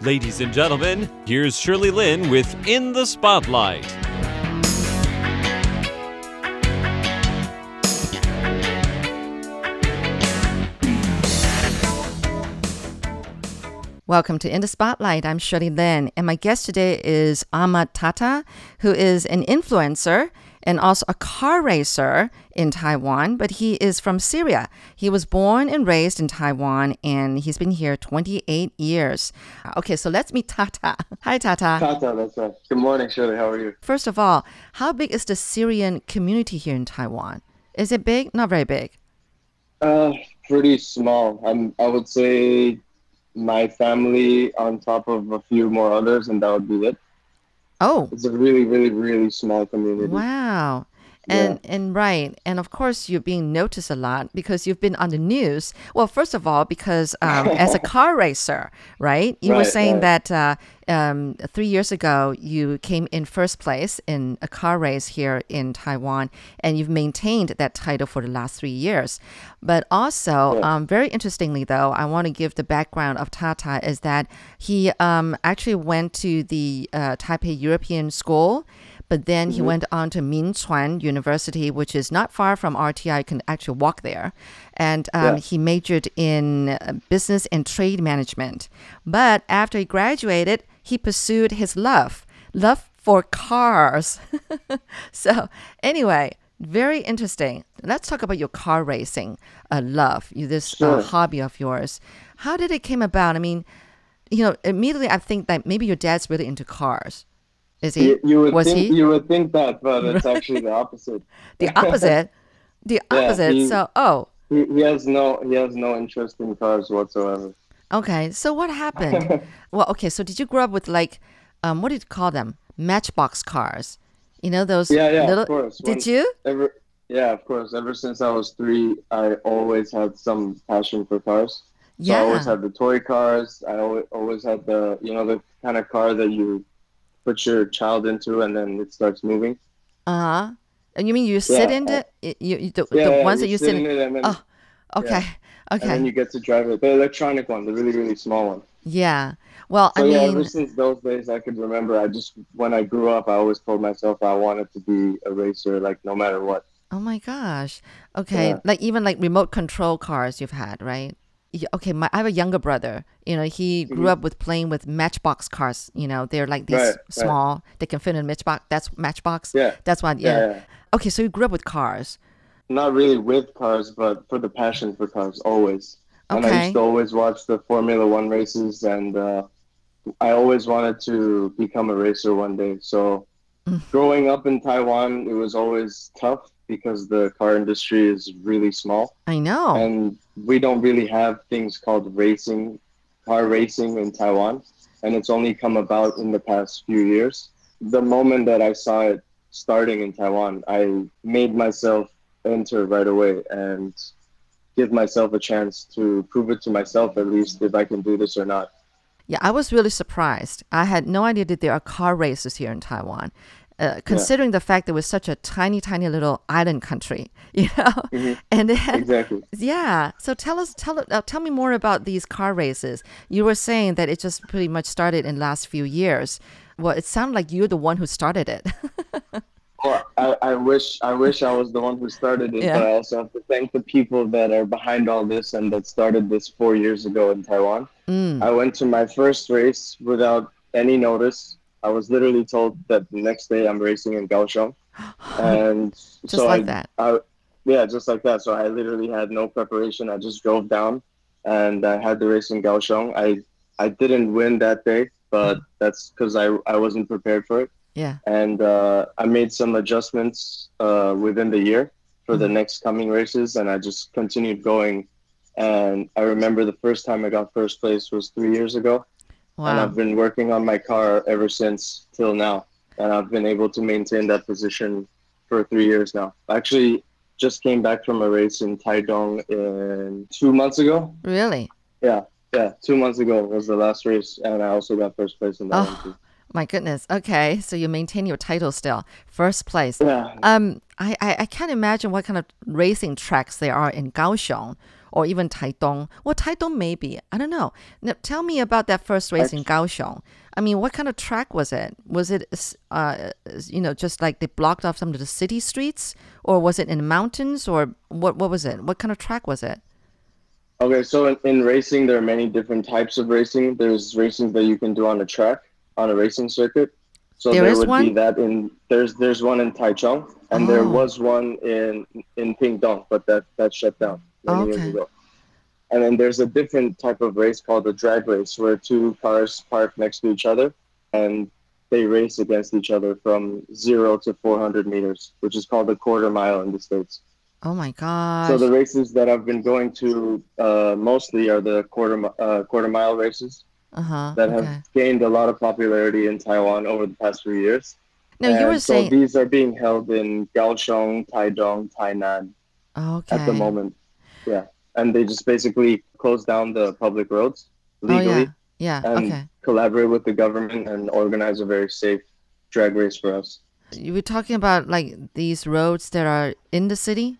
Ladies and gentlemen, here's Shirley Lin with In the Spotlight. Welcome to In the Spotlight. I'm Shirley Lin, and my guest today is Ahmad Tata, who is an influencer and also a car racer in Taiwan, but he is from Syria. He was born and raised in Taiwan, and he's been here 28 years. Okay, so let's meet Tata. Hi, Tata. Tata, that's right. Good morning, Shirley. How are you? First of all, how big is the Syrian community here in Taiwan? Is it big? Not very big. Uh, pretty small. I'm. I would say my family on top of a few more others, and that would be it. Oh, It's a really, really, really small community. Wow. And and right, and of course you're being noticed a lot because you've been on the news. Well, first of all, because um, as a car racer, right? You were saying right. that uh, um, three years ago you came in first place in a car race here in Taiwan, and you've maintained that title for the last three years. But also, um, very interestingly, though, I want to give the background of Tata is that he um, actually went to the uh, Taipei European School but then he went on to Ming Chuan University, which is not far from RTI. You can actually walk there. And um, Yeah. he majored in uh, business and trade management. But after he graduated, he pursued his love, love for cars. so, anyway, very interesting. Let's talk about your car racing uh, love, you- this uh, hobby of yours. How did it came about? I mean, you know, immediately I think that maybe your dad's really into cars. Is he? You, you would was think he? you would think that, but it's actually the opposite. the opposite. The Yeah, opposite. he- so, oh, He, he has no he has no interest in cars whatsoever. okay. So what happened? well, okay. So did you grow up with like, um, what did you call them? Matchbox cars. You know those Yeah, yeah, little. of course. Did you? Ever, yeah, of course. Ever since I was three, I always had some passion for cars. So I always had the toy cars. I always, always had the, you know, the kind of car that you put your child into and then it starts moving. Uh huh. And you mean you sit Yeah, in it? You, you the, Yeah, the yeah, ones that you sit in in. then, Oh, okay. Okay. And then you get to drive it. The electronic one, the really, really small one. Yeah. Well, So I yeah, mean, ever since those days, I could remember. I just, when I grew up, I always told myself I wanted to be a racer, like no matter what. Oh my gosh. Okay. Yeah. Like even like remote control cars you've had, right? Okay, my I have a younger brother. You know, he grew Mhm. up with playing with Matchbox cars. You know, they're like these Right, right. small. They can fit in a Matchbox. That's Matchbox. Yeah. That's what. Yeah, Yeah. yeah. Okay, so you grew up with cars. Not really with cars, but for the passion for cars, always. And I used to always watch the Formula One races, and uh, I always wanted to become a racer one day. So, Mm. growing up in Taiwan, it was always tough because the car industry is really small, I know. and we don't really have things called racing, car racing in Taiwan, and it's only come about in the past few years. The moment that I saw it starting in Taiwan, I made myself enter right away and give myself a chance to prove it to myself at least if I can do this or not. Yeah, I was really surprised. I had no idea that there are car races here in Taiwan. Uh, considering the fact that we're such a tiny, tiny little island country, you know, Mhm. and then Exactly. Yeah. So tell us, tell uh, tell me more about these car races. You were saying that it just pretty much started in the last few years. Well, it sounded like you're the one who started it. Well, I, I wish I wish I was the one who started it, Yeah. but I also have to thank the people that are behind all this and that started this four years ago in Taiwan. mm. I went to my first race without any notice. I was literally told that the next day I'm racing in Kaohsiung, and Just so like I, that. I, yeah, just like that. So I literally had no preparation. I just drove down, and I had the race in Kaohsiung. I I didn't win that day, but that's because I I wasn't prepared for it, Yeah. and uh, I made some adjustments uh, within the year for the Mhm. next coming races, and I just continued going. And I remember the first time I got first place was three years ago and I've been working on my car ever since till now, and I've been able to maintain that position for three years now. Actually, just came back from a race in Taidong in two months ago. Really? Yeah, yeah, two months ago was the last race, and I also got first place in that one Oh, too. my goodness. Okay. So you maintain your title still, first place. Yeah, Um, I, I, I can't imagine what kind of racing tracks there are in Kaohsiung. Or even Taidong. Well, Taidong maybe. I don't know. Now, tell me about that first race in Kaohsiung. I mean, what kind of track was it? Was it, uh, you know, just like they blocked off some of the city streets, or was it in the mountains, or what? What was it? What kind of track was it? Okay, so in, in racing, there are many different types of racing. There's racing that you can do on a track, on a racing circuit. So There there, would one? be that in there's there's one in Taichung, and there Oh. was one in in Pingdong, but that that shut down Okay. years ago. And then there's a different type of race called a drag race, where two cars park next to each other, and they race against each other from zero to 400 meters, which is called a quarter mile in the states. Oh my God. So the races that I've been going to uh, mostly are the quarter uh, quarter mile races uh huh. that okay. have gained a lot of popularity in Taiwan over the past few years. Now you And were so saying. these are being held in Kaohsiung, Taichung, Tainan Okay. at the moment. Yeah, and they just basically close down the public roads Oh legally yeah. Yeah. and okay. collaborate with the government and organize a very safe drag race for us. You were talking about like these roads that are in the city.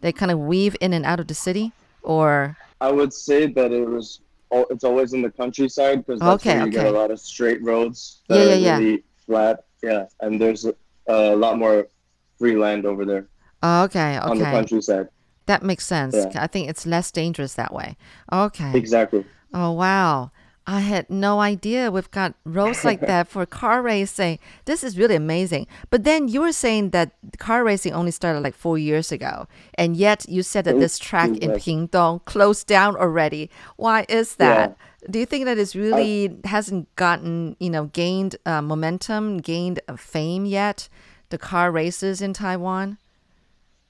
They kind of weave in and out of the city, or I would say that it was. It's always in the countryside because that's Okay, where you get a lot of straight roads that Yeah, yeah, are yeah. really flat. Yeah, and there's a, a lot more free land over there oh, okay, on the countryside. That makes sense. Yeah. I think it's less dangerous that way. Okay. Exactly. Oh wow. I had no idea we've got roads like that for car racing. This is really amazing. But then you were saying that car racing only started like four years ago, and yet you said that this track in. Pingdong closed down already. Why is that? Do you think that it's really hasn't gotten you know gained uh, momentum, gained uh, fame yet? The car races in Taiwan.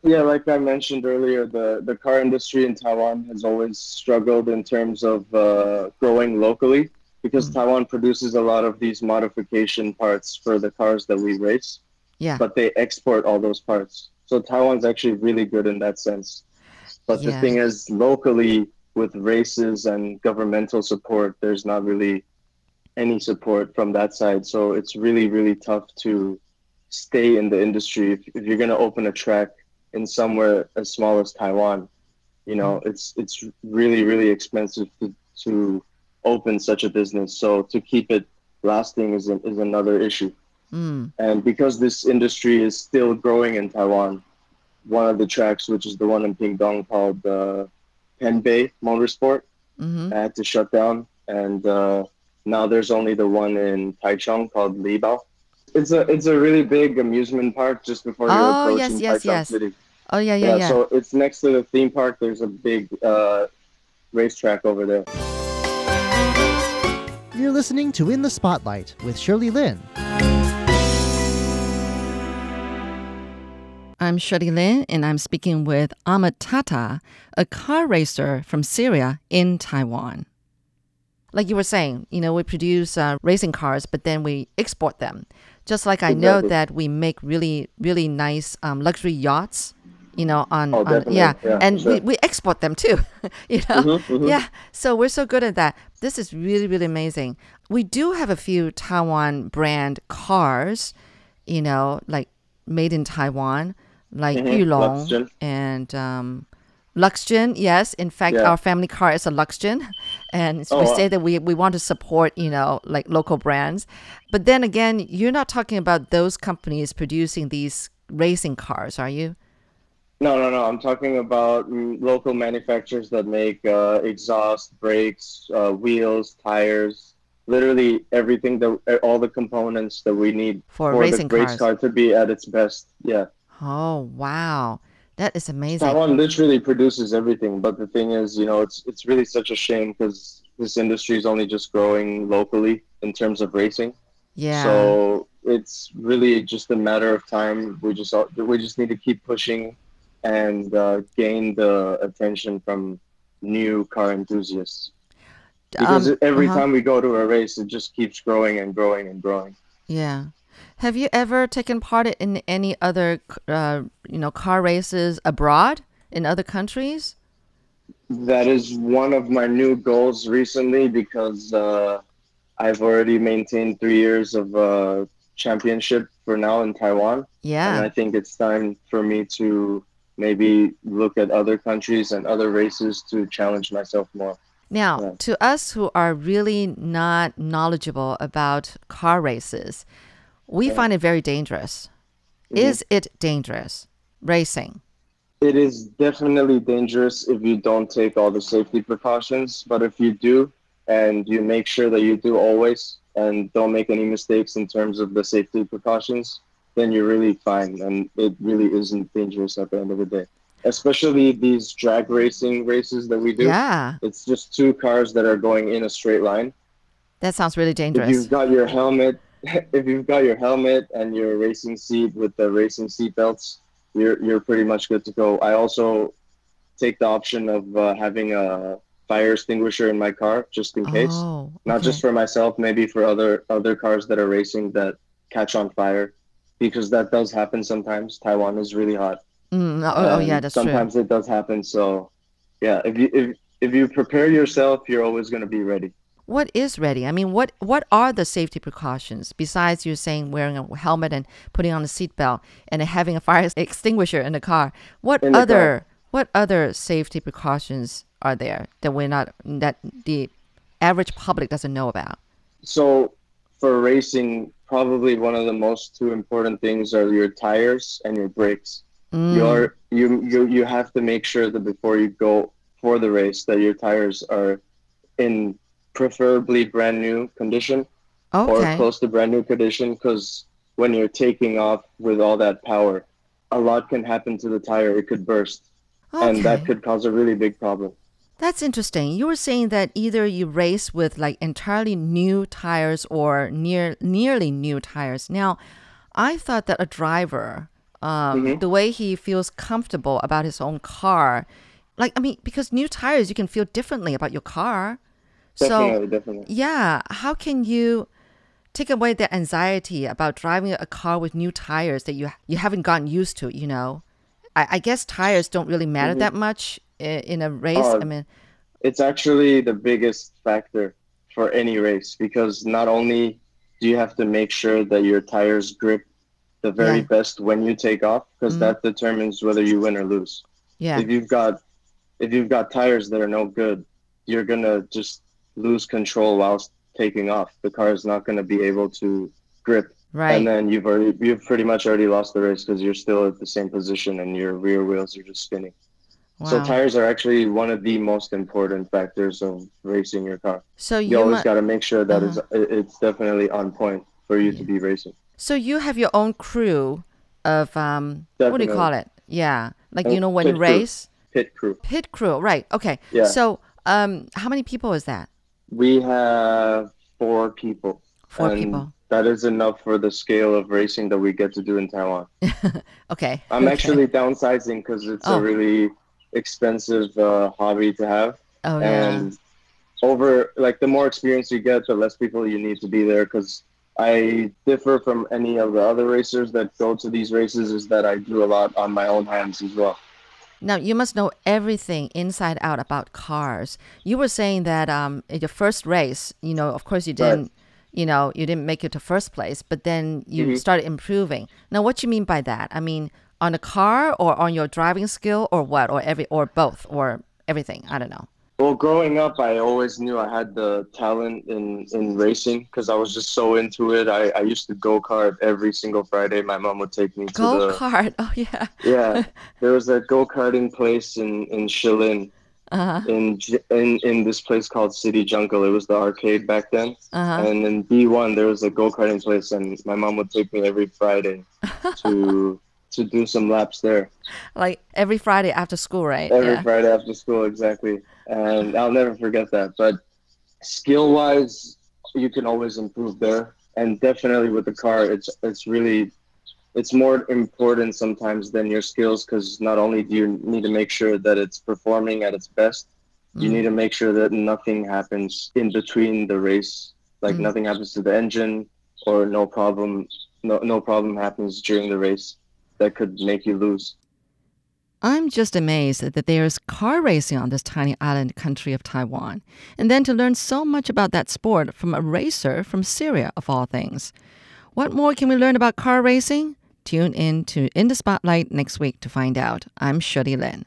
Yeah, like I mentioned earlier, the, the car industry in Taiwan has always struggled in terms of uh, growing locally because Taiwan produces a lot of these modification parts for the cars that we race, Yeah. but they export all those parts. So Taiwan's actually really good in that sense. But Yeah. the thing is, locally, with races and governmental support, there's not really any support from that side. So it's really, really tough to stay in the industry. If, if you're going to open a track in somewhere as small as Taiwan, you know, it's it's really, really expensive to, to open such a business. So to keep it lasting is, is another issue. Mm. And because this industry is still growing in Taiwan, one of the tracks, which is the one in Pingdong called uh, Penbay Motorsport, hmm had to shut down. And uh, now there's only the one in Taichung called Lihpao. It's a it's a really big amusement park just before you're Oh, yes, approaching yes, Taichung yes. City. Oh yeah, yeah, yeah. So it's next to the theme park. There's a big uh, racetrack over there. You're listening to In the Spotlight with Shirley Lin. I'm Shirley Lin, and I'm speaking with Ahmad Tata, a car racer from Syria in Taiwan. Like you were saying, you know, we produce uh, racing cars, but then we export them. Just like I know that we make really, really nice um, luxury yachts, you know, on, Oh, on yeah, Yeah, and we, sure. we export them too, you know, Mhm, mhm. yeah. So we're so good at that. This is really, really amazing. We do have a few Taiwan brand cars, you know, like made in Taiwan, like Mhm, Yulon Luxgen. and um, Luxgen. Yes, in fact, Yeah. our family car is a Luxgen, and so Oh, we say that we we want to support, you know, like local brands. But then again, you're not talking about those companies producing these racing cars, are you? No, no, no. I'm talking about mm, local manufacturers that make uh, exhaust, brakes, uh, wheels, tires, literally everything that all the components that we need For the racing race cars. car to be at its best. Yeah, Oh wow, that is amazing. Taiwan literally produces everything. But the thing is, you know, it's it's really such a shame because this industry is only just growing locally in terms of racing. Yeah. So it's really just a matter of time. We just we just need to keep pushing and uh, gain the attention from new car enthusiasts. Because Um, every uh-huh. time we go to a race, it just keeps growing and growing and growing. Yeah. Have you ever taken part in any other, uh, you know, car races abroad in other countries? That is one of my new goals recently because uh, I've already maintained three years of uh, championship for now in Taiwan. Yeah, And I think it's time for me to maybe look at other countries and other races to challenge myself more. Now, Yeah. to us who are really not knowledgeable about car races, we find it very dangerous. Mm-hmm. Is it dangerous racing? It is definitely dangerous if you don't take all the safety precautions, but if you do and you make sure that you do always and don't make any mistakes in terms of the safety precautions, then you're really fine and it really isn't dangerous at the end of the day. Especially these drag racing races that we do. Yeah, It's just two cars that are going in a straight line. that sounds really dangerous. If dangerous. you've got your helmet, if you've got your helmet and your racing seat with the racing seat belts, you're you're pretty much good to go. I also take the option of uh, having a fire extinguisher in my car just in case, Oh, not okay. just for myself, maybe for other other cars that are racing that catch on fire, because that does happen sometimes. Taiwan is really hot. Mm, oh, oh, yeah, that's true. sometimes it does happen. So, yeah, if you if if you prepare yourself, you're always going to be ready. What is ready? I mean, what what are the safety precautions besides you saying wearing a helmet and putting on a seatbelt and having a fire extinguisher in the car? What the other what other safety precautions are there that we're not that the average public doesn't know about? So for racing, probably one of the most two important things are your tires and your brakes. Mm, You're, you you you have to make sure that before you go for the race that your tires are in preferably brand new condition or close to brand new condition because when you're taking off with all that power, a lot can happen to the tire. It could burst, and that could cause a really big problem. That's interesting. You were saying that either you race with like entirely new tires or near nearly new tires. Now, I thought that a driver, um, Mm-hmm. the way he feels comfortable about his own car, like I mean, because new tires, you can feel differently about your car. Definitely, So, definitely. yeah, how can you take away the anxiety about driving a car with new tires that you you haven't gotten used to? You know, I, I guess tires don't really matter that much i- in a race. Oh, I mean. it's actually the biggest factor for any race because not only do you have to make sure that your tires grip the very Yeah. best when you take off because Mhm. that determines whether you win or lose. Yeah. If you've got if you've got tires that are no good, you're gonna just lose control whilst taking off. The car is not gonna be able to grip, Right. and then you've already you've pretty much already lost the race because you're still at the same position and your rear wheels are just spinning. So tires are actually one of the most important factors of racing your car. So You, you always mu- got to make sure that Uh-huh. is- it- it's definitely on point for you to be racing. so you have your own crew of um what do you call it? Yeah. Like Uh, you know when you pit crew. race? Pit crew. Pit crew, right. Okay. Yeah. So um how many people is that? We have four people. Four people. That is enough for the scale of racing that we get to do in Taiwan. Okay. I'm okay. actually downsizing because it's Oh. a really expensive uh, hobby to have. Oh yeah. and over like the more experience you get the less people you need to be there because i differ from any of the other racers that go to these races is that i do a lot on my own hands as well Now you must know everything inside out about cars. You were saying that um in your first race, you know, of course you didn't you know, you didn't make it to first place, but then you Mhm. started improving. Now what do you mean by that? I mean on a car or on your driving skill or what? Or every or both or everything. I don't know. Well growing up i always knew i had the talent in in racing because i was just so into it i, I used to go kart every single friday my mom would take me to Go the kart. Oh yeah. yeah there was a go-karting place in in shilin Uh-huh. in in in this place called city jungle it was the arcade back then Uh-huh. And in B1, there was a go karting place, and my mom would take me every Friday to to do some laps there. Like every Friday after school, right? Every yeah. Friday after school, exactly. And I'll never forget that. But skill wise, you can always improve there, and definitely with the car, it's it's really it's more important sometimes than your skills because not only do you need to make sure that it's performing at its best, you Mm. need to make sure that nothing happens in between the race like Mm. nothing happens to the engine or no problem no, no problem happens during the race that could make you lose I'm just amazed that there's car racing on this tiny island country of Taiwan. And then to learn so much about that sport from a racer from Syria, of all things. What more can we learn about car racing? Tune in to In the Spotlight next week to find out. I'm Shirley Lin.